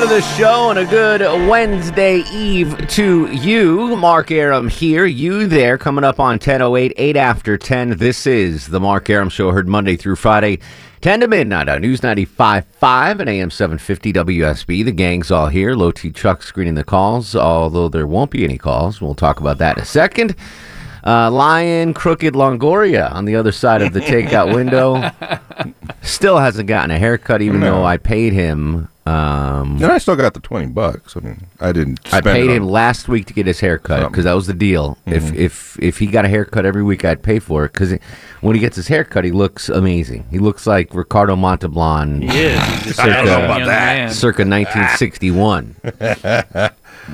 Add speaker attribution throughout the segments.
Speaker 1: Welcome to the show and a good Wednesday Eve to you. Mark Arum here, you there, coming up on 10.08, 8 after 10. This is the Mark Arum Show, heard Monday through Friday, 10 to midnight on News 95.5 and AM 750 WSB. The gang's all here. Low T Chuck screening the calls, although there won't be any calls. We'll talk about that in a second. Uh, Lion Crooked Longoria on the other side of the takeout window. Still hasn't gotten a haircut, even
Speaker 2: No.
Speaker 1: though I paid him. Um,
Speaker 2: And I still got the 20 bucks. I mean, I didn't
Speaker 1: I paid
Speaker 2: it
Speaker 1: him last week to get his haircut because that was the deal. If if if he got a haircut every week, I'd pay for it because when he gets his haircut, he looks amazing. He looks like Ricardo Montalban.
Speaker 3: Yeah, is. He's just
Speaker 2: I don't know about that.
Speaker 3: man.
Speaker 1: Circa 1961,
Speaker 2: That's a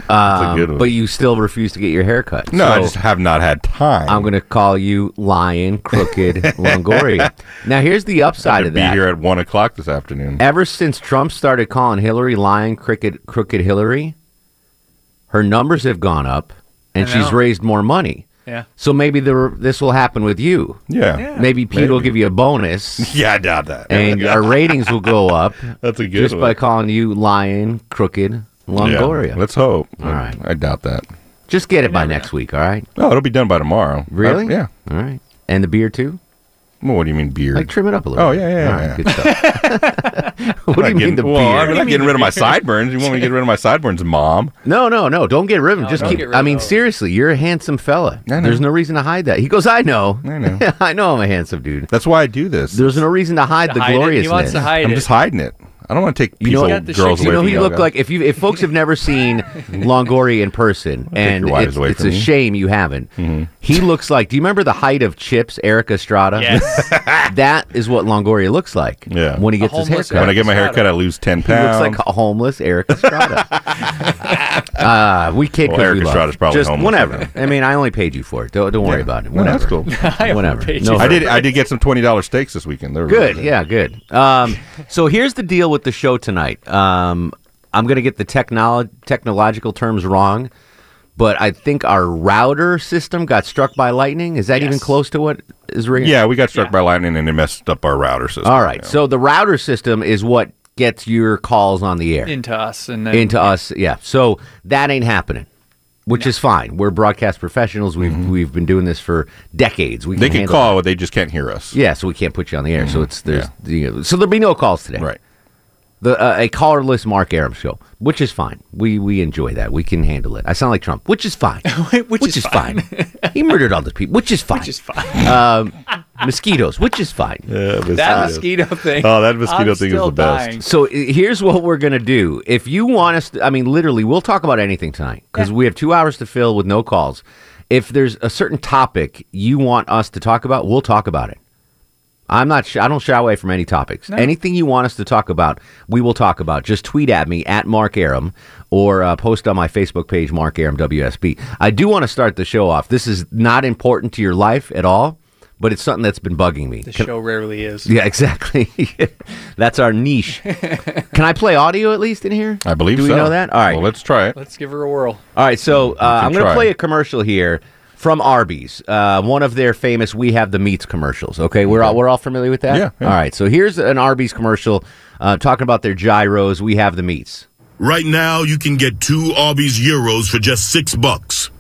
Speaker 1: Um,
Speaker 2: good one.
Speaker 1: but you still refuse to get your hair cut.
Speaker 2: no, I just have not had time.
Speaker 1: I'm going to call you lying, Crooked Longoria. Now, here's the
Speaker 2: to
Speaker 1: upside of
Speaker 2: be
Speaker 1: that.
Speaker 2: here at 1 o'clock this afternoon.
Speaker 1: Ever since Trump started calling Hillary lying, Crooked, crooked Hillary, her numbers have gone up, and she's raised more money.
Speaker 3: Yeah.
Speaker 1: So maybe the, this will happen with you.
Speaker 2: Yeah.
Speaker 3: Yeah.
Speaker 1: Maybe Pete will give you a bonus,
Speaker 2: Yeah, I doubt that.
Speaker 1: and our ratings will go up
Speaker 2: That's a good
Speaker 1: just
Speaker 2: one.
Speaker 1: by calling you lying, Crooked Longoria.
Speaker 2: Yeah, let's hope.
Speaker 1: All right.
Speaker 2: I doubt that.
Speaker 1: just get it by next week, all right?
Speaker 2: No, it'll be done by tomorrow.
Speaker 1: Really?
Speaker 2: Uh, yeah.
Speaker 1: All right. And the beard too?
Speaker 2: Well, what do you mean beard?
Speaker 1: Like trim it up a little.
Speaker 2: Oh,
Speaker 1: bit.
Speaker 2: yeah, yeah,
Speaker 1: All right,
Speaker 2: yeah.
Speaker 1: Good stuff. what do you
Speaker 2: not
Speaker 1: mean
Speaker 2: getting-
Speaker 1: the
Speaker 2: well,
Speaker 1: beard?
Speaker 2: I'm not getting rid of my sideburns. You want me to get rid of my sideburns, mom?
Speaker 1: No, no, no. Don't get rid of him.
Speaker 3: No,
Speaker 1: Just keep. I mean, seriously, you're a handsome fella.
Speaker 2: I know.
Speaker 1: There's no reason to hide that. He goes, I know.
Speaker 2: I know.
Speaker 1: I know I'm a handsome dude.
Speaker 2: That's why I do this.
Speaker 1: There's no reason to hide the
Speaker 3: Hide it.
Speaker 1: gloriousness.
Speaker 3: He wants to hide
Speaker 2: I'm
Speaker 3: it.
Speaker 2: just hiding it. I don't want to take
Speaker 1: You know-
Speaker 2: people,
Speaker 1: You
Speaker 3: got the
Speaker 2: girls
Speaker 3: shit-
Speaker 1: You know,
Speaker 2: from
Speaker 1: he
Speaker 2: you.
Speaker 1: looked like if you if folks have never seen Longoria in person, and it's, it's a
Speaker 2: me.
Speaker 1: shame you haven't. He looks like. Do you remember the height of Chips, Erik Estrada?
Speaker 3: Yes.
Speaker 1: that is what Longoria looks like.
Speaker 2: Yeah.
Speaker 1: when he gets his
Speaker 3: homeless
Speaker 1: haircut.
Speaker 2: When I get my haircut, I lose 10 pounds.
Speaker 1: he
Speaker 2: pounds.
Speaker 1: looks like a homeless Erik Estrada. uh, we kid
Speaker 2: Well,
Speaker 1: because
Speaker 2: Erik
Speaker 1: we love.
Speaker 2: Estrada's probably
Speaker 1: Just
Speaker 2: homeless
Speaker 1: whatever.
Speaker 2: right
Speaker 1: I mean, I only paid you for it. Don't, don't worry
Speaker 2: Yeah.
Speaker 1: about it.
Speaker 2: No,
Speaker 1: Whatever.
Speaker 2: that's cool.
Speaker 3: I
Speaker 1: Whatever. No.
Speaker 2: I did. I did get some twenty dollars steaks this weekend. They were
Speaker 1: Good.
Speaker 2: really
Speaker 1: Yeah, good. Um, so here's the deal with the show tonight. Um, I'm going to get the technolo- technological terms wrong, but I think our router system got struck by lightning. Is that even close to what is ringing?
Speaker 2: Yeah, we got struck
Speaker 3: Yeah.
Speaker 2: by lightning and it messed up our router system.
Speaker 1: All right.
Speaker 2: Yeah.
Speaker 1: So the router system is what gets your calls on the air
Speaker 3: into us and then
Speaker 1: into us. Yeah. So that ain't happening. Which is fine. We're broadcast professionals. We've we've been doing this for decades. We
Speaker 2: Mm-hmm. they can call, but they just can't hear us.
Speaker 1: Yeah, so we can't put you on the air. So it's there's you know, so there'll be no calls today.
Speaker 2: Right.
Speaker 1: The uh, a collarless Mark Arum show, which is fine. We we enjoy that. We can handle it. I sound like Trump, which is fine.
Speaker 3: Which is
Speaker 1: fine. he murdered all those people, which is fine.
Speaker 3: which is fine.
Speaker 1: um, mosquitoes, which is fine.
Speaker 2: Yeah,
Speaker 3: that mosquito thing.
Speaker 2: Oh, that mosquito
Speaker 3: I'm
Speaker 2: thing is
Speaker 3: still
Speaker 2: the best.
Speaker 1: So here's what we're gonna do. If you want us, to, I mean, literally, we'll talk about anything tonight because we have two hours to fill with no calls. If there's a certain topic you want us to talk about, we'll talk about it. I'm not. Sh- I don't shy away from any topics. Anything you want us to talk about, we will talk about. Just tweet at me at Mark Arum or uh, post on my Facebook page, Mark Arum WSB. I do want to start the show off. This is not important to your life at all, but it's something that's been bugging me.
Speaker 3: The
Speaker 1: Can-
Speaker 3: show rarely is.
Speaker 1: yeah, exactly. That's our niche. Can I play audio at least in here?
Speaker 2: I believe
Speaker 1: Do we
Speaker 2: so.
Speaker 1: know that? All right.
Speaker 2: Well, let's try it.
Speaker 3: Let's give her a whirl.
Speaker 1: All right. So uh, I'm going to play a commercial here from Arby's, uh, one of their famous "We Have the Meats" commercials. Okay, we're all we're all familiar with that.
Speaker 2: Yeah, yeah.
Speaker 1: All right. So here's an Arby's commercial uh, talking about their gyros. We have the meats.
Speaker 4: Right now, you can get two Arby's Euros for just six bucks.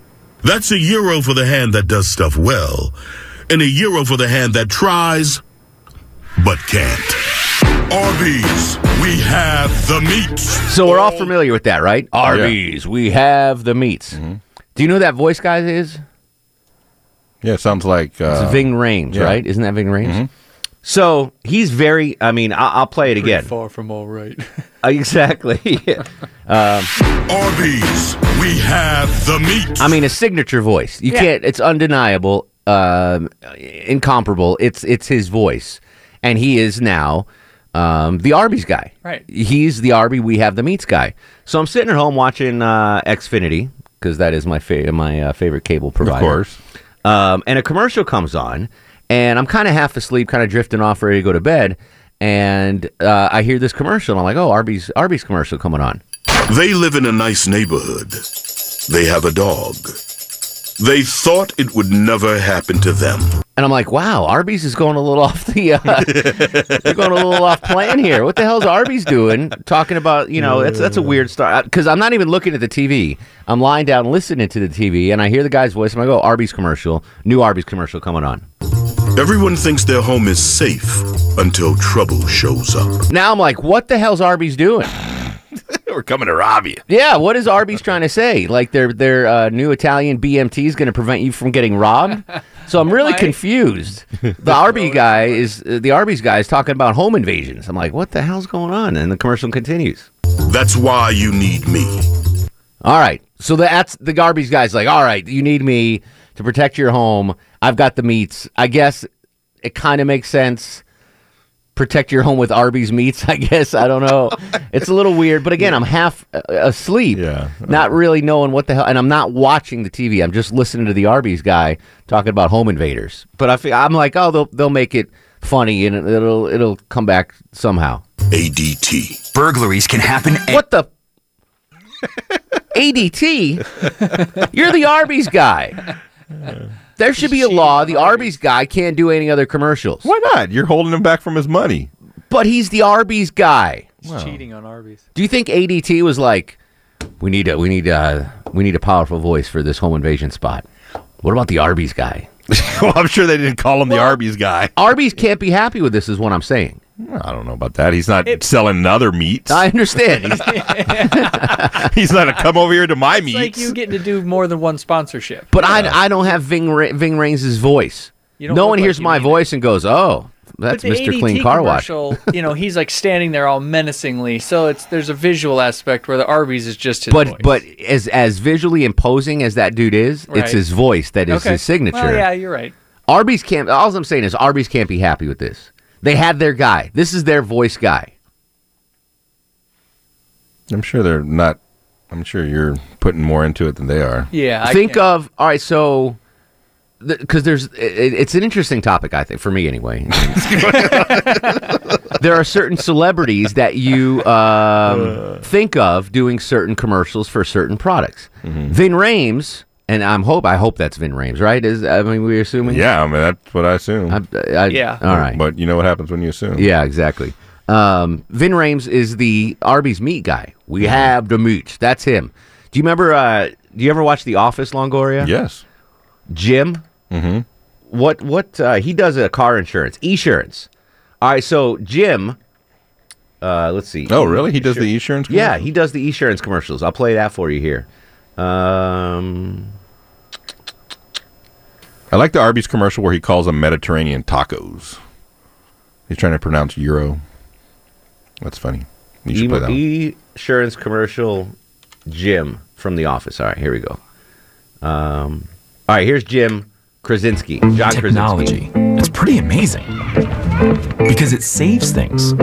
Speaker 5: That's a euro for the hand that does stuff well, and a euro for the hand that tries but can't. Arby's, we have the meats.
Speaker 1: So we're all familiar with that, right? Arby's, we have the meats. Do you know who that voice guy is?
Speaker 2: Yeah, it sounds like uh, It's
Speaker 1: Ving Rhames,
Speaker 2: yeah.
Speaker 1: right? Isn't that Ving Rhames? So he's very. I mean, I'll, I'll play it
Speaker 3: Pretty
Speaker 1: again.
Speaker 3: far from all right.
Speaker 1: Uh, exactly.
Speaker 5: Arby's, we have the meats.
Speaker 1: I mean, a signature voice. You
Speaker 3: Yeah.
Speaker 1: can't. It's undeniable, um, incomparable. It's it's his voice, and he is now um, the Arby's guy.
Speaker 3: Right.
Speaker 1: He's the Arby. We have the meats guy. So I'm sitting at home watching uh, Xfinity because that is my fa- my uh, favorite cable provider.
Speaker 2: of course.
Speaker 1: Um, and a commercial comes on, and I'm kind of half asleep, kind of drifting off, ready to go to bed. And uh, I hear this commercial, and I'm like, "Oh, Arby's Arby's commercial coming on."
Speaker 5: They live in a nice neighborhood. They have a dog. They thought it would never happen to them.
Speaker 1: And I'm like, "Wow, Arby's is going a little off the, uh, they're going a little off plan here. What the hell's Arby's doing? Talking about, you know, that's that's a weird start because I'm not even looking at the TV. I'm lying down listening to the TV, and I hear the guy's voice. And I go, "Arby's commercial, new Arby's commercial coming on."
Speaker 5: Everyone thinks their home is safe until trouble shows up.
Speaker 1: Now I'm like, "What the hell's Arby's doing?"
Speaker 2: We're coming to rob you.
Speaker 1: Yeah, what is Arby's trying to say? Like their their uh, new Italian BMT is going to prevent you from getting robbed? So I'm really confused. The Arby guy is uh, the Arby's guy is talking about home invasions. I'm like, what the hell's going on? And the commercial continues.
Speaker 5: That's why you need me.
Speaker 1: All right, so that's the Arby's guy's like, all right, you need me to protect your home. I've got the meats. I guess it kind of makes sense. Protect your home with Arby's meats. I guess I don't know. It's a little weird, but again, I'm half uh, asleep,
Speaker 2: Yeah.
Speaker 1: not really knowing what the hell, and I'm not watching the TV. I'm just listening to the Arby's guy talking about home invaders. But I feel, I'm like, oh, they'll they'll make it funny and it'll it'll come back somehow.
Speaker 5: ADT.
Speaker 6: Burglaries can happen. a-
Speaker 1: What the ADT? You're the Arby's guy. There should be a law. The Arby's guy can't do any other commercials.
Speaker 2: Why not? You're holding him back from his money.
Speaker 1: But he's the Arby's guy.
Speaker 3: He's cheating on Arby's.
Speaker 1: Do you think ADT was like, we need a we need a we need a powerful voice for this home invasion spot? What about the Arby's guy?
Speaker 2: well, I'm sure they didn't call him the Arby's guy.
Speaker 1: Arby's can't be happy with this, is what I'm saying.
Speaker 2: I don't know about that. He's not selling other meats.
Speaker 1: I understand. He's,
Speaker 2: He's not a come over here to my
Speaker 3: It's
Speaker 2: meats.
Speaker 3: like you getting to do more than one sponsorship.
Speaker 1: but I, I don't have Ving Ra- Ving Rhames' voice. No one
Speaker 3: like
Speaker 1: hears my
Speaker 3: either.
Speaker 1: voice and goes, "Oh, that's
Speaker 3: But the
Speaker 1: Mr.
Speaker 3: ADT
Speaker 1: Clean Car Wash."
Speaker 3: you know, he's like standing there all menacingly. So it's there's a visual aspect where the Arby's is just his
Speaker 1: But
Speaker 3: voice.
Speaker 1: but as as visually imposing as that dude is,
Speaker 3: Right.
Speaker 1: it's his voice that is
Speaker 3: okay.
Speaker 1: his signature.
Speaker 3: Well, yeah, you're right.
Speaker 1: Arby's can't. All I'm saying is Arby's can't be happy with this. They had their guy. This is their voice guy.
Speaker 2: I'm sure they're not. I'm sure you're putting more into it than they are.
Speaker 3: Yeah, I
Speaker 1: think
Speaker 3: can't-
Speaker 1: of all right. So because there's it, it's an interesting topic i think for me anyway there are certain celebrities that you um, think of doing certain commercials for certain products Ving Rhames and i'm hope i hope that's Ving Rhames right is i mean we're assuming
Speaker 2: Yeah, I mean that's what I assume.
Speaker 1: I, I,
Speaker 3: Yeah.
Speaker 1: all right
Speaker 2: But you know what happens when you assume?
Speaker 1: yeah exactly um, Ving Rhames is the arby's meat guy we have the meat that's him do you remember uh, do you ever watch the office longoria
Speaker 2: Yes.
Speaker 1: Jim. Mm-hmm. What what uh, he does a car insurance, e-insurance. All right, so Jim. Uh, let's see.
Speaker 2: Oh, really? He does the insurance?
Speaker 1: Yeah, he does the insurance commercials. I'll play that for you here. Um,
Speaker 2: I like the Arby's commercial where he calls them Mediterranean tacos. He's trying to pronounce euro. That's funny. You should play that. one.
Speaker 1: insurance commercial. Jim from The Office. All right, here we go. Um, all right, here's Jim Krasinski. John
Speaker 6: Technology.
Speaker 1: Krasinski.
Speaker 6: It's pretty amazing because it saves things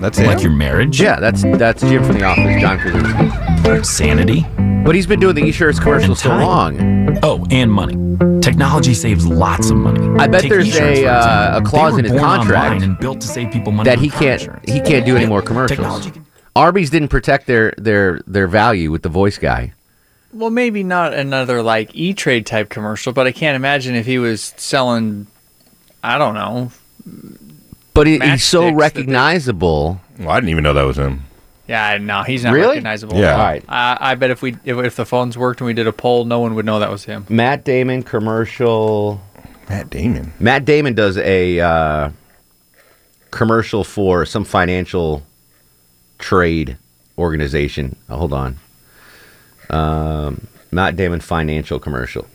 Speaker 2: That's it.
Speaker 6: like your marriage,
Speaker 1: Yeah, that's that's Jim from The Office. John Krasinski.
Speaker 6: Sanity,
Speaker 1: But he's been doing the insurance commercials so long.
Speaker 6: oh, and money. Technology saves lots of money.
Speaker 1: I bet
Speaker 6: Take
Speaker 1: there's a, uh, a clause in his contract
Speaker 6: and built to save people money
Speaker 1: that he can't
Speaker 6: insurance.
Speaker 1: he can't do any more commercials.
Speaker 6: Technology can-
Speaker 1: Arby's didn't protect their their their value with the voice guy.
Speaker 3: Well, maybe not another like E Trade type commercial, but I can't imagine if he was selling. I don't know.
Speaker 1: But he, he's so
Speaker 3: Matchsticks they-
Speaker 1: recognizable.
Speaker 2: Well, I didn't even know that was him.
Speaker 3: Yeah, no, he's not
Speaker 1: Really?
Speaker 3: recognizable.
Speaker 2: Yeah.
Speaker 1: All right.
Speaker 3: I, I bet if we if, if the phones worked and we did a poll, no one would know that was him.
Speaker 1: Matt Damon commercial.
Speaker 2: Matt Damon.
Speaker 1: Matt Damon does a uh, commercial for some financial trade organization. Oh, hold on. Um, Matt Damon financial commercial.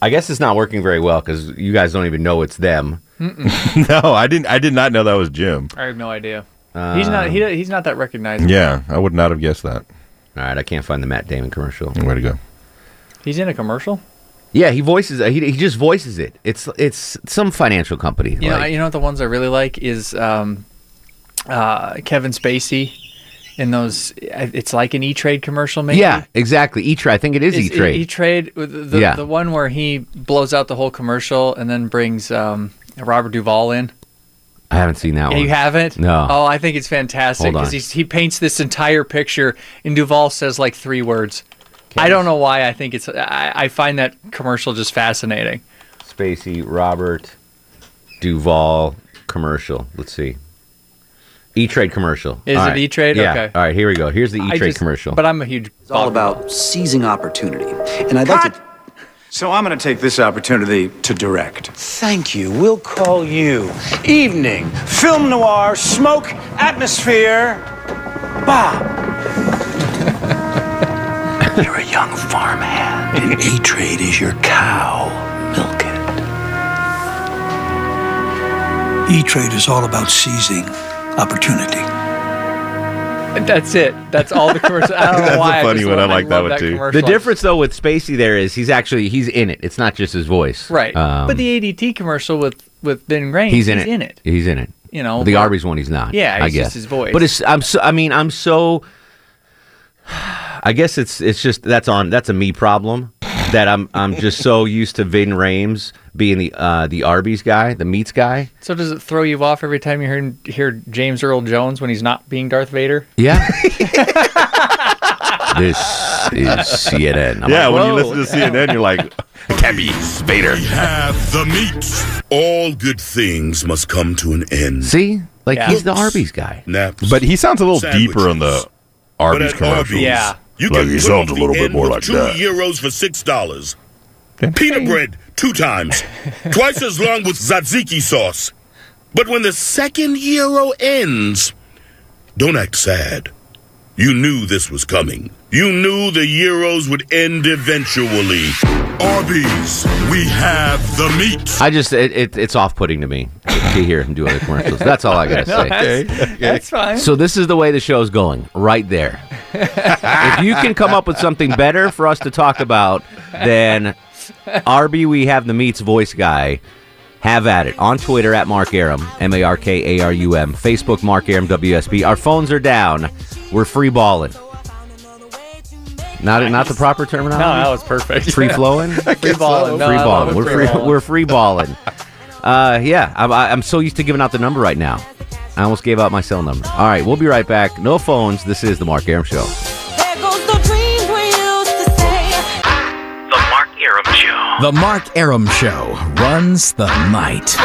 Speaker 1: I guess it's not working very well because you guys don't even know it's them.
Speaker 2: no, I didn't. I did not know that was Jim.
Speaker 3: I have no idea. He's not he, he's not that recognizable.
Speaker 2: Yeah, I would not have guessed that.
Speaker 1: All right, I can't find the Matt Damon commercial.
Speaker 2: Way to go.
Speaker 3: He's in a commercial.
Speaker 1: Yeah, he voices. He, he just voices it. It's it's some financial company.
Speaker 3: You know,
Speaker 1: like-
Speaker 3: you know what the ones I really like is um, uh, Kevin Spacey in those. It's like an E Trade commercial, maybe.
Speaker 1: yeah, exactly. E Trade. I think it is E Trade.
Speaker 3: E Trade. The, the,
Speaker 1: Yeah.
Speaker 3: the one where he blows out the whole commercial and then brings um, Robert Duvall in.
Speaker 1: I haven't seen that one.
Speaker 3: You haven't?
Speaker 1: No.
Speaker 3: Oh, I think it's fantastic because he paints this entire picture, and Duvall says like three words. I don't know why. I think it's. I, I find that commercial just fascinating.
Speaker 1: Spacey, Robert Duvall commercial. Let's see. E Trade commercial.
Speaker 3: Is
Speaker 1: All
Speaker 3: it
Speaker 1: right.
Speaker 3: E-Trade?
Speaker 1: Yeah.
Speaker 3: Okay.
Speaker 1: All right, here we go. Here's the E Trade commercial.
Speaker 3: But I'm a huge.
Speaker 7: It's all about seizing opportunity. And I'd like to.
Speaker 8: So I'm going to take this opportunity to direct.
Speaker 7: Thank you. We'll call you Evening Film Noir Smoke Atmosphere Bob. You're a young farmhand, and A Trade is your cow. Milk it.
Speaker 9: E Trade is all about seizing opportunity.
Speaker 3: That's it. That's all the commercial. I don't know
Speaker 2: That's a funny
Speaker 3: just
Speaker 2: one. I
Speaker 3: love-
Speaker 2: like that
Speaker 3: love
Speaker 2: one, too.
Speaker 3: commercial.
Speaker 1: the difference though with Spacey there is he's actually he's in it. It's not just his voice.
Speaker 3: right?
Speaker 1: Um,
Speaker 3: but the ADT commercial with with Ving Rhames,
Speaker 1: he's in it. He's in it.
Speaker 3: You know,
Speaker 1: the
Speaker 3: but-
Speaker 1: Arby's one he's not.
Speaker 3: Yeah,
Speaker 1: I guess
Speaker 3: just his voice.
Speaker 1: But it's I'm so I mean I'm so. I guess it's it's just that's on that's a me problem that I'm I'm just so used to Ving Rhames being the uh, the Arby's guy, the meats guy.
Speaker 3: So does it throw you off every time you hear hear James Earl Jones when he's not being Darth Vader?
Speaker 1: Yeah. this is CNN. I'm
Speaker 2: yeah,
Speaker 1: like,
Speaker 2: when you listen to CNN, you're like, it can't be Vader.
Speaker 5: We have the meat. All good things must come to an end.
Speaker 1: See, like
Speaker 3: Yeah.
Speaker 1: he's the Arby's guy.
Speaker 5: Naps.
Speaker 2: But he sounds a little
Speaker 5: Sandwiches.
Speaker 2: deeper in the Arby's
Speaker 5: at
Speaker 2: commercial.
Speaker 5: Arby's,
Speaker 3: Yeah.
Speaker 5: You
Speaker 2: Like
Speaker 5: can
Speaker 2: he sounds a little bit more
Speaker 5: with
Speaker 2: like
Speaker 5: two
Speaker 2: that.
Speaker 5: euros for six dollars. Peanut bread two times, twice as long with tzatziki sauce. But when the second euro ends, don't act sad. You knew this was coming. You knew the euros would end eventually. Arby's, we have the meat.
Speaker 1: I just it, it it's off putting to me to hear him do other commercials. That's all I gotta say.
Speaker 3: That's, that's fine.
Speaker 1: So this is the way the show's going, right there. if you can come up with something better for us to talk about than Arby, we have the meats voice guy. Have at it on Twitter at Mark Arum, M A R K A R U M, Facebook Mark Arum WSB. Our phones are down. We're free balling. Not not the proper terminology.
Speaker 3: no,
Speaker 1: terminology.
Speaker 3: that was perfect.
Speaker 1: free flowing.
Speaker 3: free balling. No,
Speaker 1: free balling. We're free.
Speaker 3: balling.
Speaker 1: We're free balling. Uh, yeah, I'm, I- I'm so used to giving out the number right now. I almost gave out my cell number. All right, we'll be right back. No phones. This is the Mark Arum Show.
Speaker 10: The dreams we used to say.
Speaker 6: The Mark Arum Show. The Mark Arum Show runs the night.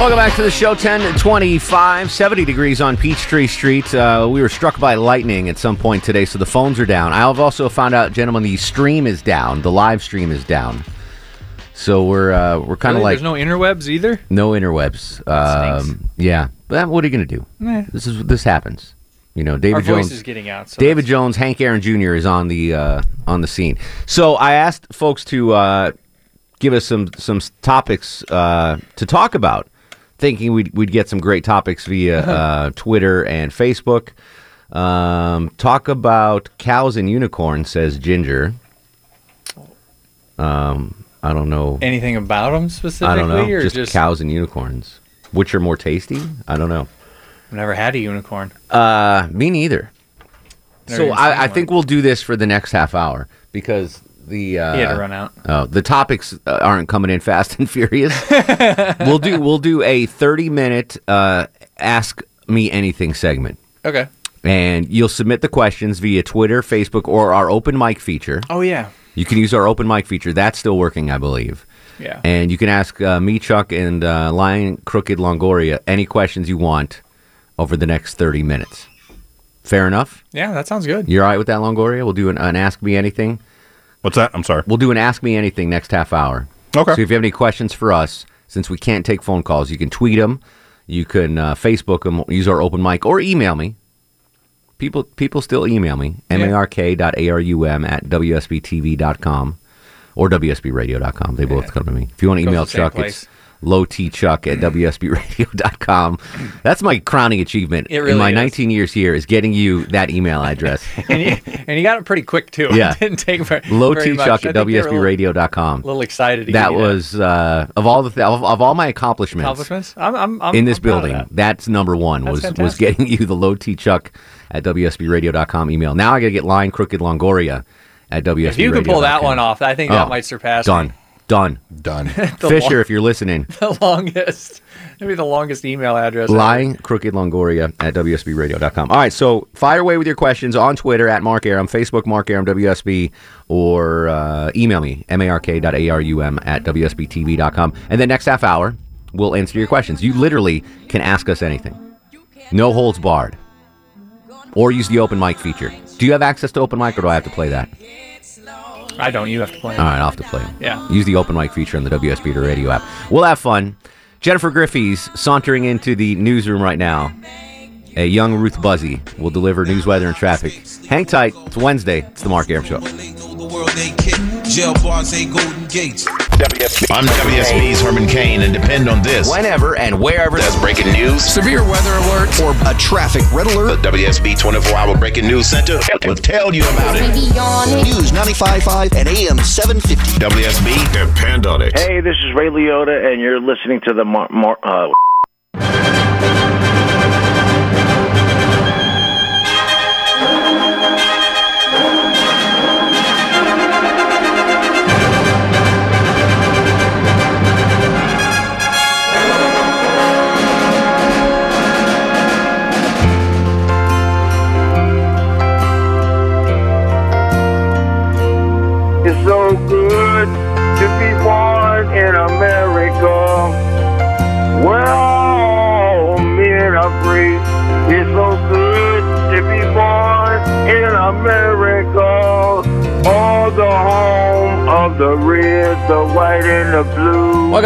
Speaker 1: Welcome back to the show. 10 25, 70 degrees on Peachtree Street. Uh, we were struck by lightning at some point today, so the phones are down. I've also found out, gentlemen, the stream is down. The live stream is down. So we're uh, we're kind of
Speaker 3: Really?
Speaker 1: like
Speaker 3: There's no interwebs either.
Speaker 1: no interwebs. Um, yeah, but what are you going to do?
Speaker 3: Eh.
Speaker 1: This is this happens. You know, David
Speaker 3: Our
Speaker 1: Jones.
Speaker 3: voice is getting out. So
Speaker 1: David Jones, Hank Aaron Jr. is on the uh, on the scene. So I asked folks to uh, give us some some topics uh, to talk about, thinking we'd we'd get some great topics via uh, Twitter and Facebook. Um, talk about cows and unicorns, says Ginger. Um, I don't know.
Speaker 3: anything about them specifically,
Speaker 1: I don't know.
Speaker 3: or
Speaker 1: Just,
Speaker 3: just,
Speaker 1: cows and unicorns. Which are more tasty? I don't know.
Speaker 3: I've never had a unicorn.
Speaker 1: Uh, me neither.
Speaker 3: Never
Speaker 1: So I, I think we'll do this for the next half hour because the uh,
Speaker 3: He had to run out.
Speaker 1: Oh, the topics uh, aren't coming in fast and furious. we'll do we'll do a thirty minute uh, ask me anything segment,
Speaker 3: Okay.
Speaker 1: and you'll submit the questions via Twitter, Facebook, or our open mic feature.
Speaker 3: Oh yeah.
Speaker 1: You can use our open mic feature. That's still working, I believe.
Speaker 3: Yeah.
Speaker 1: And you can ask uh, me, Chuck, and uh, Lion Crooked Longoria any questions you want over the next 30 minutes. Fair enough?
Speaker 3: Yeah, that sounds good.
Speaker 1: You're all right with that, Longoria? We'll do an, an Ask Me Anything.
Speaker 2: What's that? I'm sorry.
Speaker 1: We'll do an Ask Me Anything next half hour.
Speaker 2: Okay.
Speaker 1: So if you have any questions for us, since we can't take phone calls, you can tweet them, you can uh, Facebook them, use our open mic, or email me. People people still email me,
Speaker 3: Yeah.
Speaker 1: mark.arum at wsbtv.com or wsbradio.com. They both come to me. If you want to email
Speaker 3: the same
Speaker 1: Chuck,
Speaker 3: place.
Speaker 1: Chuck at wsbradio.com. That's my crowning achievement
Speaker 3: It
Speaker 1: in my
Speaker 3: is.
Speaker 1: 19 years here is getting you that email address.
Speaker 3: and, you, and you got it pretty quick too.
Speaker 1: Yeah.
Speaker 3: it didn't take very,
Speaker 1: Low
Speaker 3: very
Speaker 1: T. Chuck at
Speaker 3: think a little-
Speaker 1: WSBRadio.com.
Speaker 3: A little excited. To
Speaker 1: That was uh, of all the th- of, of all my accomplishments,
Speaker 3: accomplishments. I'm, I'm, I'm
Speaker 1: in this
Speaker 3: I'm
Speaker 1: building.
Speaker 3: that.
Speaker 1: That's number one.
Speaker 3: That's
Speaker 1: was was getting you the low T Chuck at WSBRadio.com email. Now I got to get line crooked Longoria at WSB.
Speaker 3: If you can pull that one off, I think that
Speaker 1: Oh,
Speaker 3: might surpass
Speaker 1: Done,
Speaker 3: me.
Speaker 1: Done,
Speaker 2: done.
Speaker 1: Fisher,
Speaker 3: long-
Speaker 1: if you're listening,
Speaker 3: the longest, maybe the longest email address. ever.
Speaker 1: crooked Longoria at WSBRadio.com. All right, so fire away with your questions on Twitter at Mark Arum, Facebook Mark Arum WSB, or uh, email me mark.arum at WSBTV.com. And then next half hour, we'll answer your questions. You literally can ask us anything, no holds barred, or use the open mic feature. Do you have access to open mic, or do I have to play that?
Speaker 3: I don't. You have to play. it.
Speaker 1: All right, I'll have to play it.
Speaker 3: Yeah.
Speaker 1: Use the open mic feature on the WSB to Radio app. We'll have fun. Jennifer Griffey's sauntering into the newsroom right now. A young Ruth Buzzi will deliver news, weather, and traffic. Hang tight. It's Wednesday. It's the Mark Arum Show.
Speaker 11: Jail bars ain't golden gates.
Speaker 12: I'm WSB's Herman Cain, and depend on this.
Speaker 1: Whenever and wherever
Speaker 12: there's breaking news,
Speaker 6: severe weather alerts, or a traffic red alert,
Speaker 12: the WSB 24 Hour Breaking News Center will tell you about it.
Speaker 6: News 95.5 and AM 750.
Speaker 12: WSB,
Speaker 4: depend on it.
Speaker 13: Hey, this is Ray Liotta, and you're listening to the Mar- Mar- uh,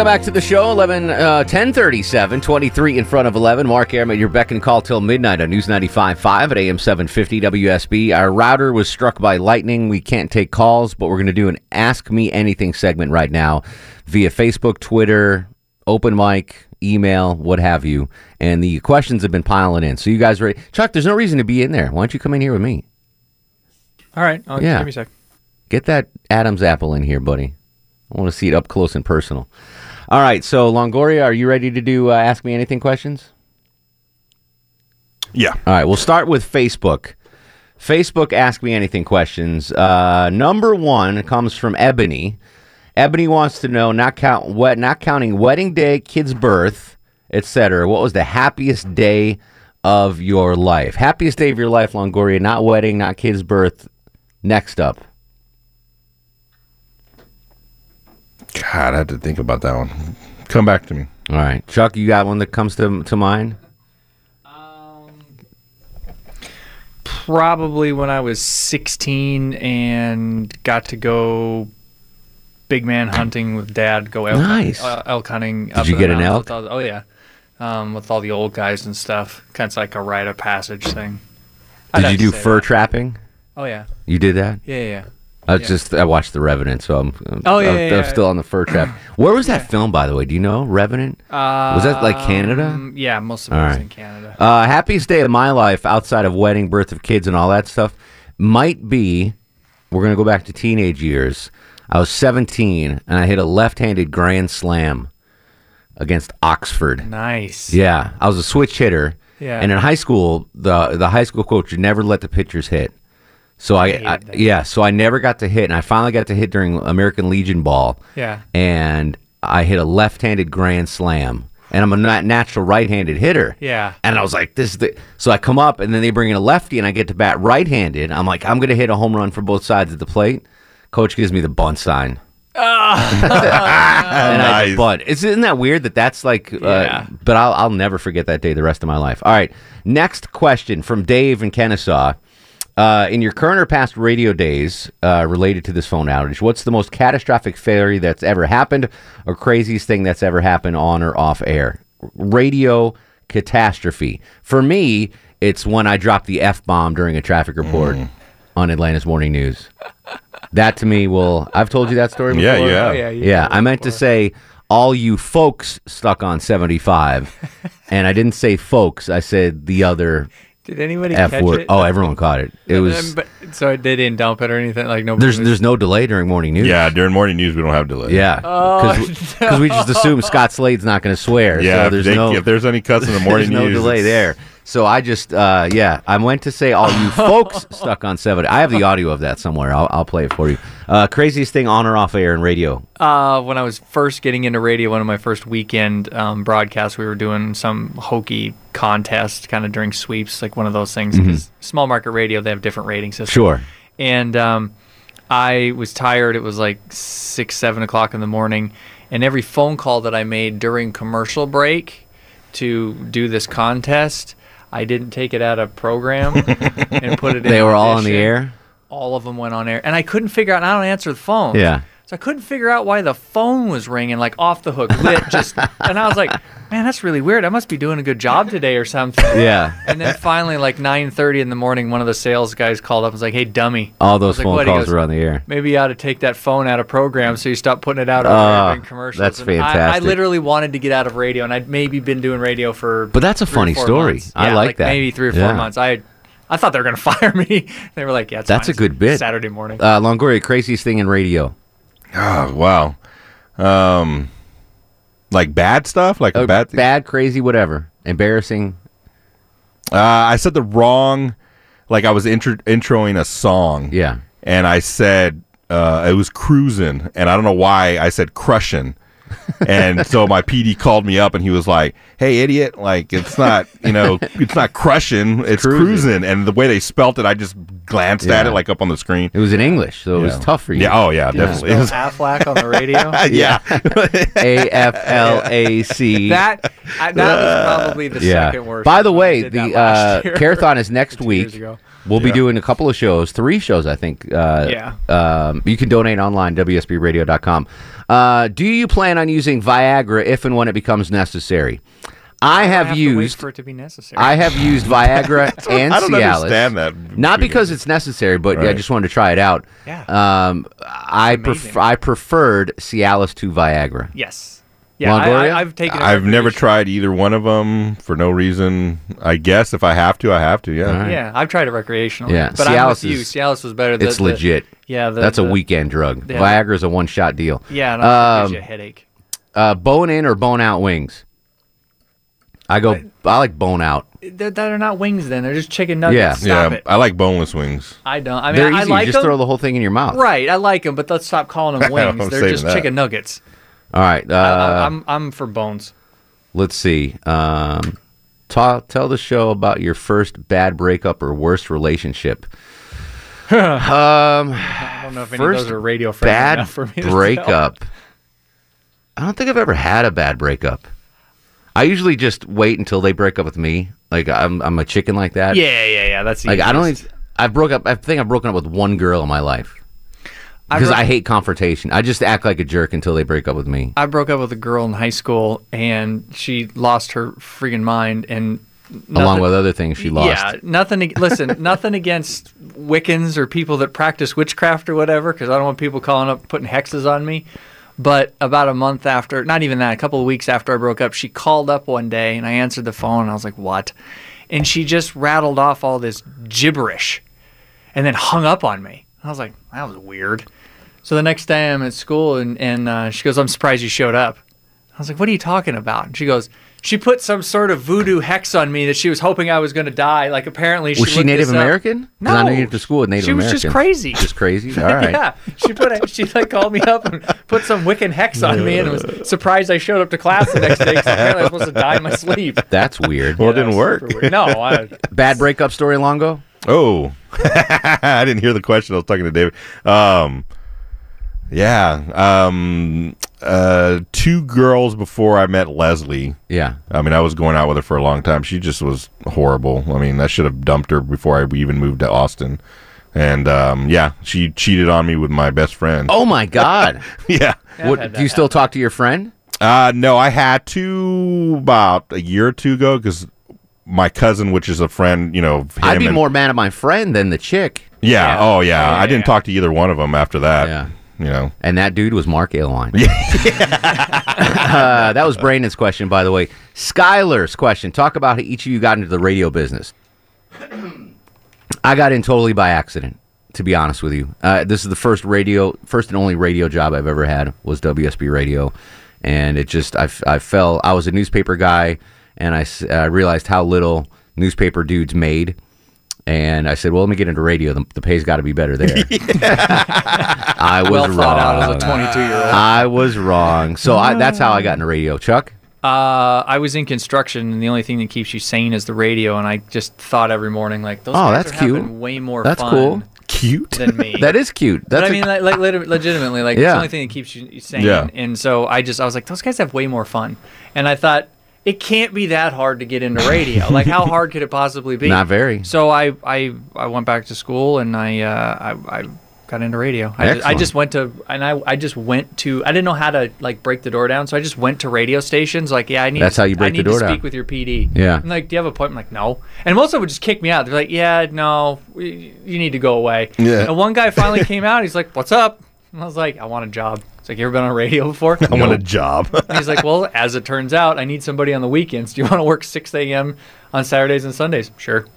Speaker 1: Welcome back to the show. 11, uh, 1037, 23 in front of 11. Mark Arum at your beck and call till midnight on News 95.5 at AM 750 WSB. Our router was struck by lightning. We can't take calls, but we're going to do an Ask Me Anything segment right now via Facebook, Twitter, open mic, email, what have you. And the questions have been piling in. So you guys ready? Chuck, there's no reason to be in there. Why don't you come in here with me?
Speaker 3: All right. I'll
Speaker 1: Yeah.
Speaker 3: Give me a sec.
Speaker 1: Get that Adam's apple in here, buddy. I want to see it up close and personal. All right, so Longoria, are you ready to do uh, Ask Me Anything questions?
Speaker 2: Yeah.
Speaker 1: All right, we'll start with Facebook. Facebook Ask Me Anything questions. Uh, number one comes from Ebony. Ebony wants to know, not count what, not counting wedding day, kid's birth, etc. What was the happiest day of your life? Happiest day of your life, Longoria. Not wedding, not kid's birth. Next up.
Speaker 2: God, I had to think about that one. Come back to me.
Speaker 1: All right, Chuck, you got one that comes to to mind?
Speaker 3: Probably when I was 16 and got to go big man hunting with dad. Go elk,
Speaker 1: Nice.
Speaker 3: uh, elk hunting.
Speaker 1: Did you get an elk?
Speaker 3: all- oh yeah, um, with all the old guys and stuff. Kind of like a rite of passage thing. I'd
Speaker 1: Did you do fur
Speaker 3: that.
Speaker 1: trapping?
Speaker 3: Oh yeah.
Speaker 1: You did that?
Speaker 3: Yeah, yeah, yeah.
Speaker 1: I
Speaker 3: Yeah.
Speaker 1: just I watched The Revenant, so I'm, I'm
Speaker 3: Oh, yeah,
Speaker 1: I'm,
Speaker 3: yeah,
Speaker 1: I'm
Speaker 3: yeah.
Speaker 1: still on the fur trap. Where was that film, by the way? Do you know Revenant? was that like Canada?
Speaker 3: Um, Yeah, most of it
Speaker 1: All
Speaker 3: was
Speaker 1: right.
Speaker 3: in Canada.
Speaker 1: Uh, happiest day of my life outside of wedding, birth of kids, and all that stuff might be. We're gonna go back to teenage years. I was 17 and I hit a left-handed grand slam against Oxford.
Speaker 3: Nice.
Speaker 1: Yeah, I was a switch hitter.
Speaker 3: Yeah.
Speaker 1: And in high school, the the high school coach never let the pitchers hit. So I, I yeah, so I never got to hit, and I finally got to hit during American Legion ball.
Speaker 3: Yeah.
Speaker 1: And I hit a left-handed grand slam, and I'm a nat- natural right-handed hitter.
Speaker 3: Yeah.
Speaker 1: And I was like, this is the. So I come up, and then they bring in a lefty, and I get to bat right handed. I'm like, I'm going to hit a home run for both sides of the plate. Coach gives me the bunt sign. and
Speaker 2: Nice.
Speaker 1: but it's isn't that weird that that's like uh,
Speaker 3: Yeah.
Speaker 1: but I'll I'll never forget that day the rest of my life. All right. Next question from Dave in Kennesaw. Uh, in your current or past radio days uh, related to this phone outage, what's the most catastrophic failure that's ever happened or craziest thing that's ever happened on or off air? Radio catastrophe. For me, it's when I dropped the F bomb during a traffic report on Atlanta's Morning News. That to me will. I've told you that story before.
Speaker 2: Yeah, you have.
Speaker 3: Oh, yeah,
Speaker 1: yeah, I meant to say all you folks stuck on 75. and I didn't say folks, I said the other
Speaker 3: Did anybody
Speaker 1: F
Speaker 3: catch
Speaker 1: word.
Speaker 3: it?
Speaker 1: Oh, everyone caught it. It was
Speaker 3: But, so they didn't dump it or anything. Like no.
Speaker 1: there's there's no delay during morning news.
Speaker 2: Yeah, during morning news we don't have delay.
Speaker 1: Yeah.
Speaker 3: Oh,
Speaker 1: Because we just assume Scott Slade's not going to swear.
Speaker 2: Yeah,
Speaker 1: so
Speaker 2: if
Speaker 1: there's
Speaker 2: they-
Speaker 1: no
Speaker 2: if there's any cuts in the morning
Speaker 1: there's no delay
Speaker 2: it's-
Speaker 1: there. So I just uh, yeah, I went to say all you folks stuck on 70. I have the audio of that somewhere. I'll, I'll play it for you. Uh, craziest thing on or off air in radio.
Speaker 3: Uh, when I was first getting into radio, one of my first weekend um, broadcasts, we were doing some hokey contest, kind of during sweeps, like one of those things.
Speaker 1: Mhm.
Speaker 3: 'cause small market radio, they have different rating systems.
Speaker 1: Sure.
Speaker 3: And um, I was tired. It was like six, seven o'clock in the morning, and every phone call that I made during commercial break to do this contest, I didn't take it out of program and put it in.
Speaker 1: They were all on the air?
Speaker 3: All of them went on air, and I couldn't figure out. I don't answer the phone.
Speaker 1: Yeah.
Speaker 3: So I couldn't figure out why the phone was ringing like off the hook, lit just. and I was like, man, that's really weird. I must be doing a good job today or something.
Speaker 1: Yeah.
Speaker 3: And then finally, like 9:30 in the morning, one of the sales guys called up and was like, "Hey, dummy."
Speaker 1: All those
Speaker 3: was like,
Speaker 1: phone calls
Speaker 3: goes,
Speaker 1: were on the air.
Speaker 3: Maybe you ought to take that phone out of program so you stop putting it out on
Speaker 1: Ah,
Speaker 3: commercials.
Speaker 1: that's
Speaker 3: And I, I literally wanted to get out of radio, and I'd maybe been doing radio for.
Speaker 1: But that's a funny story.
Speaker 3: months.
Speaker 1: I
Speaker 3: Yeah,
Speaker 1: like that.
Speaker 3: Maybe three or four
Speaker 1: Yeah.
Speaker 3: months. I, I thought they were gonna fire me. they were like, "Yeah, it's
Speaker 1: That's
Speaker 3: fine.
Speaker 1: a good bit.
Speaker 3: Saturday morning.
Speaker 1: Uh, Longoria, craziest thing in radio.
Speaker 2: Oh wow. Um, like bad stuff, like a
Speaker 1: Uh,
Speaker 2: bad
Speaker 1: bad, crazy, whatever. Embarrassing.
Speaker 2: Uh, I said the wrong, like I was intro- introing a song.
Speaker 1: Yeah.
Speaker 2: And I said uh, it was cruising, and I don't know why I said crushing. And so my PD called me up and he was like, "Hey, idiot! Like it's not, you know, it's not crushing, it's
Speaker 1: cruising."
Speaker 2: cruising." And the way they spelt it, I just glanced at it like up on the screen.
Speaker 1: It was in English, so it was tough for you.
Speaker 2: Yeah. Oh yeah, definitely. It was-
Speaker 3: spell Aflac on the radio.
Speaker 2: yeah.
Speaker 1: A F L A C.
Speaker 3: That that was probably the
Speaker 1: yeah.
Speaker 3: second worst.
Speaker 1: By the way, the
Speaker 3: last
Speaker 1: uh. Carathon is next week. We'll be doing a couple of shows, three shows, I think. Uh,
Speaker 3: Yeah.
Speaker 1: Um, you can donate online, WSBRadio.com. Uh, do you plan on using Viagra if and when it becomes necessary? I have,
Speaker 3: have to wait
Speaker 1: used
Speaker 3: for it to be necessary.
Speaker 1: I have used Viagra and
Speaker 2: I don't
Speaker 1: Cialis.
Speaker 2: understand that.
Speaker 1: Not because it's necessary, but I just wanted to try it out.
Speaker 3: Yeah.
Speaker 1: Um, I pref- I preferred Cialis to Viagra.
Speaker 3: Yes. Yeah, I,
Speaker 1: Longoria?
Speaker 3: I, I've taken.
Speaker 2: I've never
Speaker 3: recreational-
Speaker 2: tried either one of them for no reason. I guess if I have to, I have to. Yeah.
Speaker 1: All right.
Speaker 3: Yeah, I've tried it recreationally.
Speaker 1: Yeah,
Speaker 3: but I'm with
Speaker 1: Cialis
Speaker 3: you.
Speaker 1: is-
Speaker 3: Cialis was better. The,
Speaker 1: it's
Speaker 3: the-
Speaker 1: legit.
Speaker 3: yeah, the,
Speaker 1: that's a weekend drug.
Speaker 3: Yeah.
Speaker 1: Viagra is a one shot deal.
Speaker 3: Yeah, and it gives
Speaker 1: Um,
Speaker 3: you a headache.
Speaker 1: uh, bone in or bone out wings. I go. I like bone out.
Speaker 3: They're, they're not wings. Then they're just chicken nuggets.
Speaker 1: Yeah.
Speaker 3: Stop
Speaker 2: yeah.
Speaker 3: it.
Speaker 2: I like boneless wings.
Speaker 3: I don't. I mean,
Speaker 1: They're
Speaker 3: I like
Speaker 1: you just
Speaker 3: them.
Speaker 1: throw the whole thing in your mouth.
Speaker 3: Right, I like them, but let's stop calling them wings. They're just
Speaker 2: that.
Speaker 3: chicken nuggets.
Speaker 1: All right. Uh,
Speaker 3: I, I'm I'm for bones.
Speaker 1: let's see. Um, ta- tell the show about your first bad breakup or worst relationship. um,
Speaker 3: I don't know if any of those are radio friendly
Speaker 1: bad
Speaker 3: enough for me to tell.
Speaker 1: breakup. I don't think I've ever had a bad breakup. I usually just wait until they break up with me. Like I'm, I'm a chicken like that.
Speaker 3: Yeah, yeah, yeah. That's
Speaker 1: Like I don't.
Speaker 3: easiest.
Speaker 1: Even, I've broke up. I think I've broken up with one girl in my life because
Speaker 3: broke-
Speaker 1: I hate confrontation. I just act like a jerk until they break up with me.
Speaker 3: I broke up with a girl in high school, and she lost her freaking mind, and
Speaker 1: along with other things she lost.
Speaker 3: Yeah, nothing. Listen, nothing against Wiccans or people that practice witchcraft or whatever, because I don't want people calling up putting hexes on me. But about a month after, not even that, a couple of weeks after I broke up, she called up one day, and I answered the phone, and I was like, "What?" And she just rattled off all this gibberish, and then hung up on me. I was like, "That was weird." So the next day I'm at school, and and uh, she goes, "I'm surprised you showed up." I was like, "What are you talking about?" And she goes, "She put some sort of voodoo hex on me that she was hoping I was going to die. Like apparently she
Speaker 1: Was she Native
Speaker 3: this up."
Speaker 1: American? 'Cause
Speaker 3: No,
Speaker 1: I know you went to school with Native
Speaker 3: she was
Speaker 1: Americans.
Speaker 3: just crazy.
Speaker 1: Just crazy. All right.
Speaker 3: yeah, she put a, she like called me up and put some Wiccan hex on me, and was surprised I showed up to class the next day because apparently I was supposed to die in my sleep.
Speaker 1: That's weird.
Speaker 2: Well, it didn't work.
Speaker 3: weird. No, I,
Speaker 1: Bad breakup story, Longo.
Speaker 2: Oh, I didn't hear the question. I was talking to David. Um, Yeah. Um, uh, two girls before I met Leslie.
Speaker 1: Yeah.
Speaker 2: I mean, I was going out with her for a long time. She just was horrible. I mean, I should have dumped her before I even moved to Austin. And um, yeah, she cheated on me with my best friend.
Speaker 1: Oh my God.
Speaker 2: yeah.
Speaker 1: What, do you still talk to your friend?
Speaker 2: Uh, no, I had to about a year or two ago because my cousin, which is a friend, you know, him
Speaker 1: I'd be
Speaker 2: and-
Speaker 1: more mad at my friend than the chick.
Speaker 2: Yeah. Oh, yeah. I didn't talk to either one of them after that.
Speaker 1: Yeah.
Speaker 2: You know.
Speaker 1: And that dude was Mark Airline. uh, that was Brandon's question, by the way. Skylar's question. Talk about how each of you got into the radio business. I got in totally by accident, to be honest with you. Uh, this is the first radio, first and only radio job I've ever had was WSB Radio, and it just I, I fell. I was a newspaper guy, and I, s- I realized how little newspaper dudes made. And I said, "Well, let me get into radio. The, the pay's got to be better there." I was
Speaker 3: Well
Speaker 1: wrong.
Speaker 3: out as a 22-year-old.
Speaker 1: I was wrong. So I, that's how I got into radio. Chuck,
Speaker 3: Uh, I was in construction, and the only thing that keeps you sane is the radio. And I just thought every morning, like, those
Speaker 1: Oh,
Speaker 3: guys
Speaker 1: that's
Speaker 3: are having
Speaker 1: cute.
Speaker 3: way more
Speaker 1: That's
Speaker 3: fun
Speaker 1: cool.
Speaker 2: Cute
Speaker 3: than me.
Speaker 1: that is cute.
Speaker 3: But
Speaker 1: That's
Speaker 3: I
Speaker 1: a-
Speaker 3: mean, like, like legitimately, like it's the only thing that keeps you sane.
Speaker 1: Yeah.
Speaker 3: And so I just, I was like, those guys have way more fun. And I thought it can't be that hard to get into radio. like, how hard could it possibly be?
Speaker 1: Not very.
Speaker 3: So I, I, I went back to school and I, uh, I, I got into radio. I just, I just went to, and I, I just went to. I didn't know how to like break the door down, so I just went to radio stations. Like, yeah, I need.
Speaker 1: That's
Speaker 3: to,
Speaker 1: how you break
Speaker 3: I
Speaker 1: the door
Speaker 3: to
Speaker 1: down.
Speaker 3: speak with your PD.
Speaker 1: Yeah.
Speaker 3: I'm like, do you have a appointment? I'm like, no. And most of them would just kick me out. They're like, yeah, no, you need to go away.
Speaker 2: Yeah.
Speaker 3: And one guy finally came out. He's like, what's up? And I was like, I want a job. It's like, you ever been on radio before?
Speaker 2: I want a job.
Speaker 3: He's like, well, as it turns out, I need somebody on the weekends. Do you want to work 6 a.m. on Saturdays and Sundays? Sure.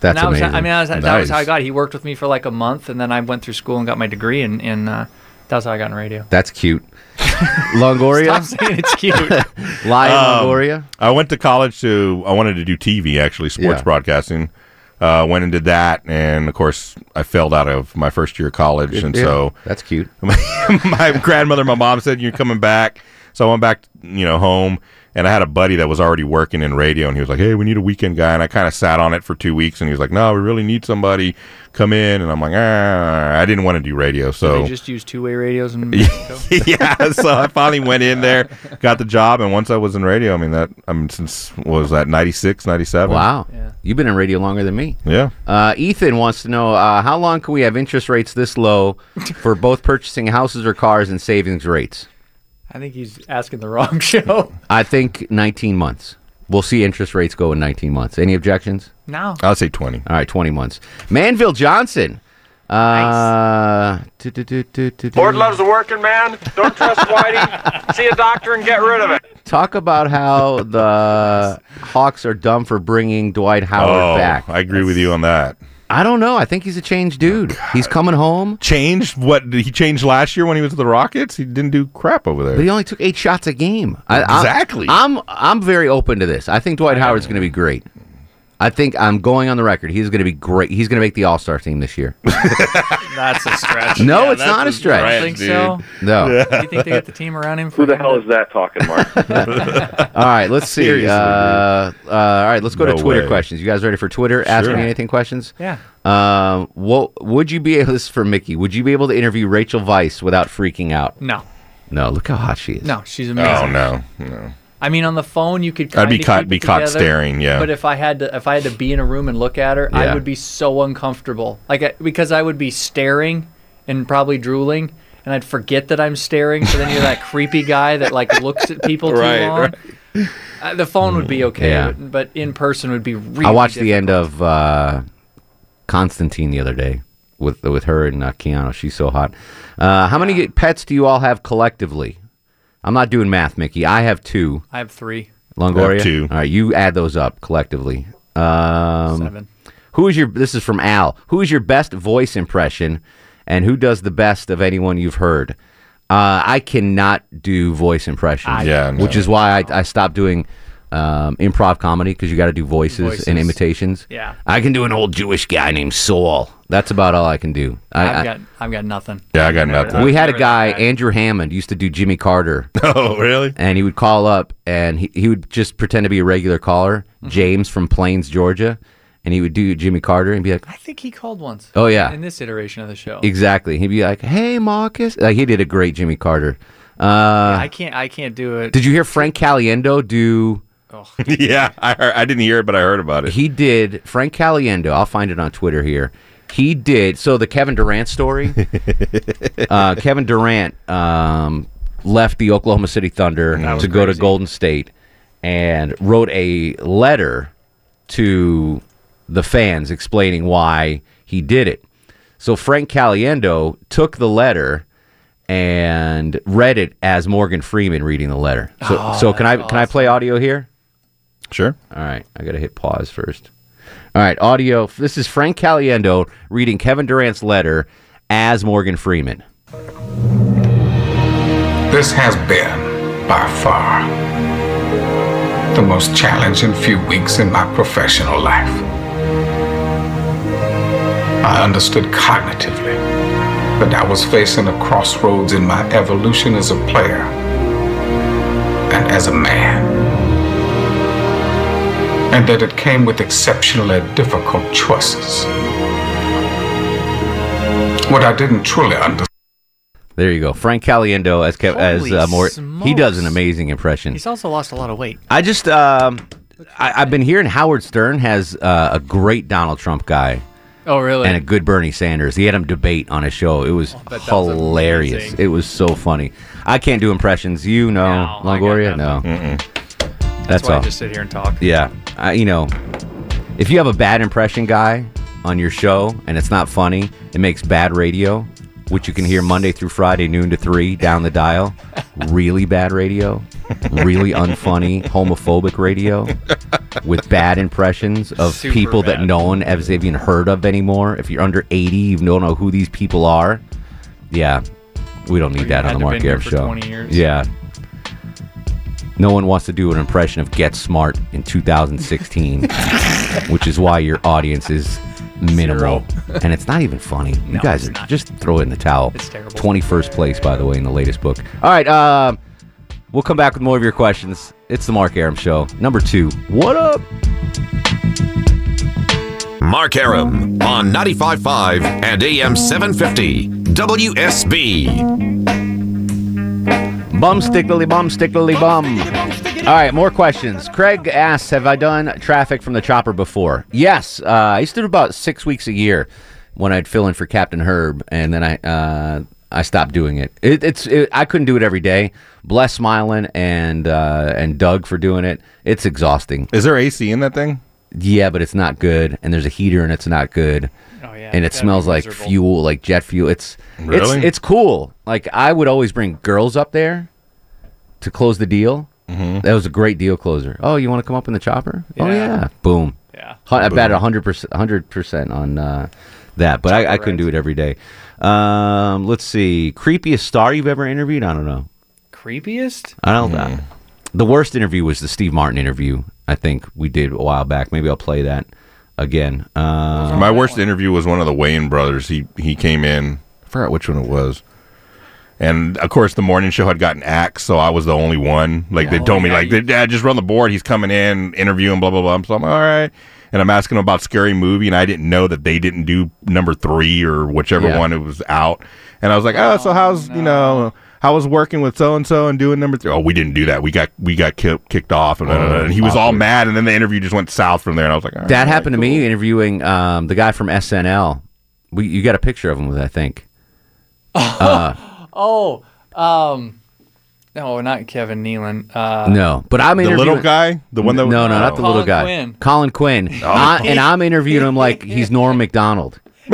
Speaker 1: That's
Speaker 3: and that was,
Speaker 1: amazing.
Speaker 3: I mean, that was, that was how I got. He worked with me for like a month, and then I went through school and got my degree, and, and uh, that's how I got in radio.
Speaker 1: That's cute. Longoria,
Speaker 3: Stop saying it's cute.
Speaker 1: Lion
Speaker 2: Um,
Speaker 1: Longoria.
Speaker 2: I went to college to. I wanted to do TV actually, sports
Speaker 1: Yeah.
Speaker 2: broadcasting. Uh, went and did that, and of course, I failed out of my first year of college, and
Speaker 1: Yeah,
Speaker 2: so
Speaker 1: that's cute.
Speaker 2: my grandmother, my mom said you're coming back, so I went back, you know, home, and I had a buddy that was already working in radio, and he was like, "Hey, we need a weekend guy," and I kind of sat on it for two weeks, and he was like, "No, we really need somebody come in," and I'm like, "Ah," I didn't want to do radio, so
Speaker 3: they just use two-way radios and
Speaker 2: yeah, so I finally went in there, got the job, and once I was in radio, I mean that I mean since what was that 96, 97?
Speaker 1: Wow. You've been in radio longer than me.
Speaker 2: Yeah.
Speaker 1: Uh, Ethan wants to know uh, how long can we have interest rates this low for both purchasing houses or cars and savings rates?
Speaker 3: I think he's asking the wrong show.
Speaker 1: I think 19 months. We'll see interest rates go in 19 months. Any objections?
Speaker 3: No.
Speaker 2: I'll say 20.
Speaker 1: All right, 20 months. Manville Johnson. Uh, do.
Speaker 14: Lord loves a working man. Don't trust Whitey. See a doctor and get rid of it.
Speaker 1: Talk about how the Hawks are dumb for bringing Dwight Howard
Speaker 2: oh,
Speaker 1: back.
Speaker 2: I agree with you on that.
Speaker 1: I don't know. I think he's a changed dude. he's coming home.
Speaker 2: Changed what? Did he change last year when he was with the Rockets? He didn't do crap over there.
Speaker 1: But he only took eight shots a game. I, I-
Speaker 2: Exactly.
Speaker 1: I'm I'm very open to this. I think Dwight Howard's going to be great. I think I'm going on the record. He's going to be great. He's going to make the All Star team this year.
Speaker 3: That's a stretch.
Speaker 1: No,
Speaker 3: Yeah,
Speaker 1: it's not a stretch.
Speaker 3: I don't think so.
Speaker 1: No.
Speaker 3: Do you think they got the team around him? For
Speaker 13: Who the hell is that talking, Mark?
Speaker 1: all right, let's see. Uh, uh, all right, let's go
Speaker 2: No
Speaker 1: to Twitter
Speaker 2: way.
Speaker 1: questions. You guys ready for Twitter? Ask me anything questions.
Speaker 3: Yeah.
Speaker 1: Um, what would you be able? This is for Mickey. Would you be able to interview Rachel Weisz without freaking out?
Speaker 3: No.
Speaker 1: No. Look how hot she is.
Speaker 3: No, she's amazing.
Speaker 2: Oh no, no.
Speaker 3: I mean, on the phone, you could.
Speaker 2: I'd be caught- be
Speaker 3: it
Speaker 2: caught
Speaker 3: together,
Speaker 2: staring, yeah.
Speaker 3: But if I had to, if I had to be in a room and look at her, I would be so uncomfortable. Like I, because I would be staring and probably drooling, and I'd forget that I'm staring. So then you're that creepy guy that like looks at people too
Speaker 2: Right,
Speaker 3: long.
Speaker 2: right.
Speaker 3: Uh, the phone would be okay,
Speaker 1: Yeah.
Speaker 3: but, but in person would be really.
Speaker 1: I watched the end of uh, Constantine the other day with with her and uh, Keanu. She's so hot. Uh, how many pets do you all have collectively? I'm not doing math, Mickey. I have two.
Speaker 3: I have three.
Speaker 1: Longoria.
Speaker 2: I have two.
Speaker 1: All right, you add those up collectively. Um,
Speaker 3: Seven.
Speaker 1: Who is your? This is from Al. Who is your best voice impression, and who does the best of anyone you've heard? Uh, I cannot do voice impressions.
Speaker 2: Yeah, no.
Speaker 1: which is why I, I stopped doing um, improv comedy because you got to do voices,
Speaker 3: Voices.
Speaker 1: and imitations.
Speaker 3: Yeah.
Speaker 1: I can do an old Jewish guy named Saul. That's about all I can do. I,
Speaker 3: I've got I've got nothing.
Speaker 2: Yeah, I got nothing.
Speaker 1: we had a guy,
Speaker 3: guy.
Speaker 1: Andrew Hammond, used to do Jimmy Carter.
Speaker 2: Oh, really?
Speaker 1: and he would call up and he, he would just pretend to be a regular caller,
Speaker 3: Mm-hmm.
Speaker 1: James from Plains, Georgia. and he would do Jimmy Carter and be like,
Speaker 3: I think he called once.
Speaker 1: Oh, yeah.
Speaker 3: In this iteration of the show.
Speaker 1: exactly. He'd be like, "Hey, Marcus," like he did a great Jimmy Carter. Uh,
Speaker 3: I can't. I can't do it.
Speaker 1: did you hear Frank Caliendo do?
Speaker 2: yeah, I heard, I didn't hear it, but I heard about it.
Speaker 1: He did Frank Caliendo. I'll find it on Twitter here. He did so the Kevin Durant story. uh, Kevin Durant um, left the Oklahoma City Thunder to go to. Golden State and wrote a letter to the fans explaining why he did it. So Frank Caliendo took the letter and read it as Morgan Freeman reading the letter. So,
Speaker 3: Oh,
Speaker 1: so can I
Speaker 3: that's
Speaker 1: can I play audio here?
Speaker 2: Sure.
Speaker 1: All right, I gotta hit pause first. All right, audio. This is Frank Caliendo reading Kevin Durant's letter as Morgan Freeman.
Speaker 15: This has been, by far, the most challenging few weeks in my professional life. I understood cognitively that I was facing a crossroads in my evolution as a player and as a man. And that it came with exceptionally difficult choices. What I didn't truly understand.
Speaker 1: There you go, Frank Caliendo as Kev- as
Speaker 3: Holy
Speaker 1: uh, more. He does an amazing impression.
Speaker 3: He's also lost a lot of weight.
Speaker 1: I just um, I, I've been hearing Howard Stern has uh, a great Donald Trump guy.
Speaker 3: Oh, really?
Speaker 1: And a good Bernie Sanders. He had him debate on his show. It was
Speaker 3: bet that was
Speaker 1: hilarious. It was so funny. I can't do impressions. You know,
Speaker 3: I got
Speaker 1: Longoria? No.
Speaker 3: That's,
Speaker 1: That's
Speaker 3: why
Speaker 1: all.
Speaker 3: I just sit here and talk.
Speaker 1: Yeah, You know, if you have a bad impression guy on your show and it's not funny, it makes bad radio, which you can hear Monday through Friday, noon to three, down the dial. Really bad radio, really unfunny, homophobic radio with bad impressions of
Speaker 3: Super
Speaker 1: people that no one has even heard of anymore. If you're under 80, you don't know who these people are. Yeah, we don't need that on the Mark
Speaker 3: been here
Speaker 1: Arum
Speaker 3: for
Speaker 1: show.
Speaker 3: 20 years.
Speaker 1: Yeah. No one wants to do an impression of Get Smart in 2016, which is why your audience is minimal. and it's not even funny. you
Speaker 3: No,
Speaker 1: guys
Speaker 3: it's
Speaker 1: are just throw it in the towel.
Speaker 3: It's terrible.
Speaker 1: 21st place, by the way, in the latest book. All right, um, we'll come back with more of your questions. It's the Mark Arum Show. Number two. What up?
Speaker 4: Mark Arum on 95.5 and AM 750 WSB.
Speaker 1: Bum stickly bum stickly bum. All right, more questions. Craig asks, "Have I done traffic from the chopper before?" Yes, uh, I used to do about six weeks a year when I'd fill in for Captain Herb, and then I uh, I stopped doing it. it it's it, I couldn't do it every day. Bless Smiling and uh, and Doug for doing it. It's exhausting.
Speaker 2: Is there AC in that thing?
Speaker 1: Yeah, but it's not good, and there's a heater, and it's not good.
Speaker 3: Oh, yeah,
Speaker 1: and it
Speaker 3: that'd
Speaker 1: smells
Speaker 3: be
Speaker 1: like
Speaker 3: miserable.
Speaker 1: fuel, like jet fuel. It's
Speaker 2: Really?
Speaker 1: it's it's cool. Like I would always bring girls up there to close the deal.
Speaker 2: Mm-hmm.
Speaker 1: That was a great deal closer. Oh, you want to come up in the chopper? Oh
Speaker 3: Yeah.
Speaker 1: yeah, boom.
Speaker 3: Yeah.
Speaker 1: Hu- I
Speaker 2: Boom.
Speaker 1: bet hundred percent, hundred percent on uh, that. But I, I couldn't do it every day. Um, let's see. Creepiest star you've ever interviewed? I don't know.
Speaker 3: Creepiest?
Speaker 1: I don't know. The worst interview was the Steve Martin interview. I think we did a while back. Maybe I'll play that again. Um,
Speaker 2: My worst interview was one of the Wayans brothers. He he came in. I forgot which one it was. And of course, the morning show had gotten axed, so I was the only one. Like they
Speaker 3: Oh,
Speaker 2: told me,
Speaker 3: yeah,
Speaker 2: like,
Speaker 3: you-
Speaker 2: "Dad, just run the board. He's coming in, interviewing, blah blah blah." So I'm all right. And I'm asking him about scary movie, and I didn't know that they didn't do number three or whichever
Speaker 1: Yeah.
Speaker 2: one it was out. And I was like, "Oh, so how's you know how was working with so and so and doing number three? Oh, we didn't do that. We got we got ki- kicked off, and, and he was all mad. And then the interview just went south from there. And I was like, all
Speaker 1: that
Speaker 2: right,
Speaker 1: happened to me interviewing um, the guy from SNL. We, you got a picture of him with, I think. Uh,
Speaker 3: Oh, um, no, not Kevin Nealon. Uh,
Speaker 1: no, but I'm
Speaker 2: The little guy? The one that-
Speaker 1: no, no, not the
Speaker 3: Colin
Speaker 1: little guy.
Speaker 3: Quinn.
Speaker 1: Colin Quinn. I- and I'm interviewing him like he's Norm Macdonald.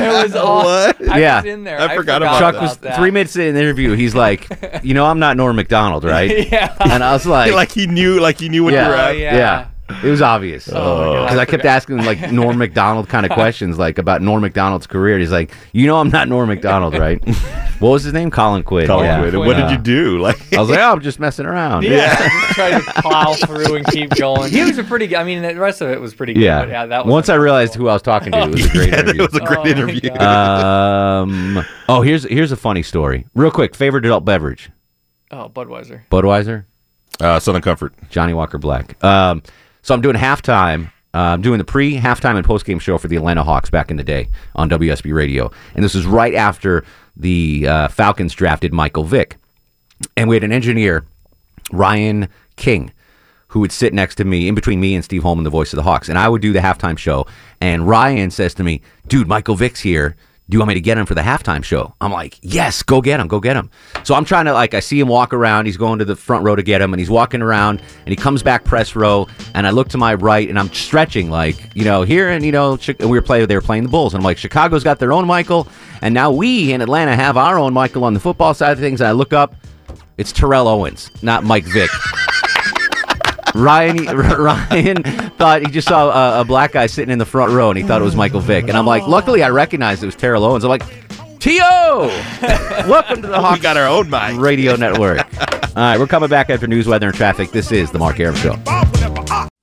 Speaker 3: It was all,
Speaker 2: What?
Speaker 3: I
Speaker 1: Yeah.
Speaker 3: was in there.
Speaker 2: I forgot about
Speaker 1: Chuck
Speaker 3: about
Speaker 1: was
Speaker 3: that.
Speaker 1: three minutes in the interview. He's like, you know, I'm not Norm Macdonald, right?
Speaker 3: Yeah.
Speaker 1: And I was like,
Speaker 2: like he knew, like he knew what
Speaker 1: yeah,
Speaker 2: you were at.
Speaker 3: Oh, yeah.
Speaker 1: yeah. It was obvious because
Speaker 3: Oh, my
Speaker 1: I kept asking like Norm Macdonald kind of questions, like about Norm Macdonald's career. He's like, you know, I'm not Norm Macdonald, right? what was his name? Colin Quinn.
Speaker 2: Colin
Speaker 1: yeah.
Speaker 2: Quinn. And What did
Speaker 1: Uh,
Speaker 2: you do? Like
Speaker 1: I was like, oh, I'm just messing around.
Speaker 3: Yeah, just try to plow through and keep going. He was a pretty good. I mean, the rest of it was pretty good.
Speaker 1: Yeah.
Speaker 3: but yeah that was
Speaker 1: Once I realized who I was talking to, it was a great
Speaker 2: Yeah,
Speaker 1: interview.
Speaker 2: it was a great
Speaker 3: Oh,
Speaker 2: interview.
Speaker 1: Um. Oh, here's here's a funny story. Real quick, favorite adult beverage:
Speaker 3: Oh, Budweiser.
Speaker 1: Budweiser,
Speaker 2: Uh, Southern Comfort.
Speaker 1: Johnnie Walker Black. Um. So I'm doing halftime. Uh, I'm doing the pre, halftime, and post game show for the Atlanta Hawks back in the day on WSB Radio, and this was right after the uh, Falcons drafted Michael Vick, and we had an engineer, Ryan King, who would sit next to me in between me and Steve Holman, the voice of the Hawks, and I would do the halftime show. And Ryan says to me, "Dude, Michael Vick's here." Do you want me to get him for the halftime show? I'm like, yes, go get him, go get him. So I'm trying to like, I see him walk around. He's going to the front row to get him, and he's walking around, and he comes back press row, and I look to my right, and I'm stretching like, you know, here, and you know, we were playing, they were playing the Bulls, and I'm like, Chicago's got their own Michael, and now we in Atlanta have our own Michael on the football side of things. And I look up, it's Terrell Owens, not Mike Vick. Ryan Ryan thought he just saw a, a black guy sitting in the front row and he thought it was Michael Vick. And I'm like, luckily I recognized it was Terrell Owens. I'm like, T.O. Welcome to the Hawks
Speaker 2: got our own mic.
Speaker 1: Radio Network. All right, we're coming back after news, weather, and traffic. This is the Mark Arum Show.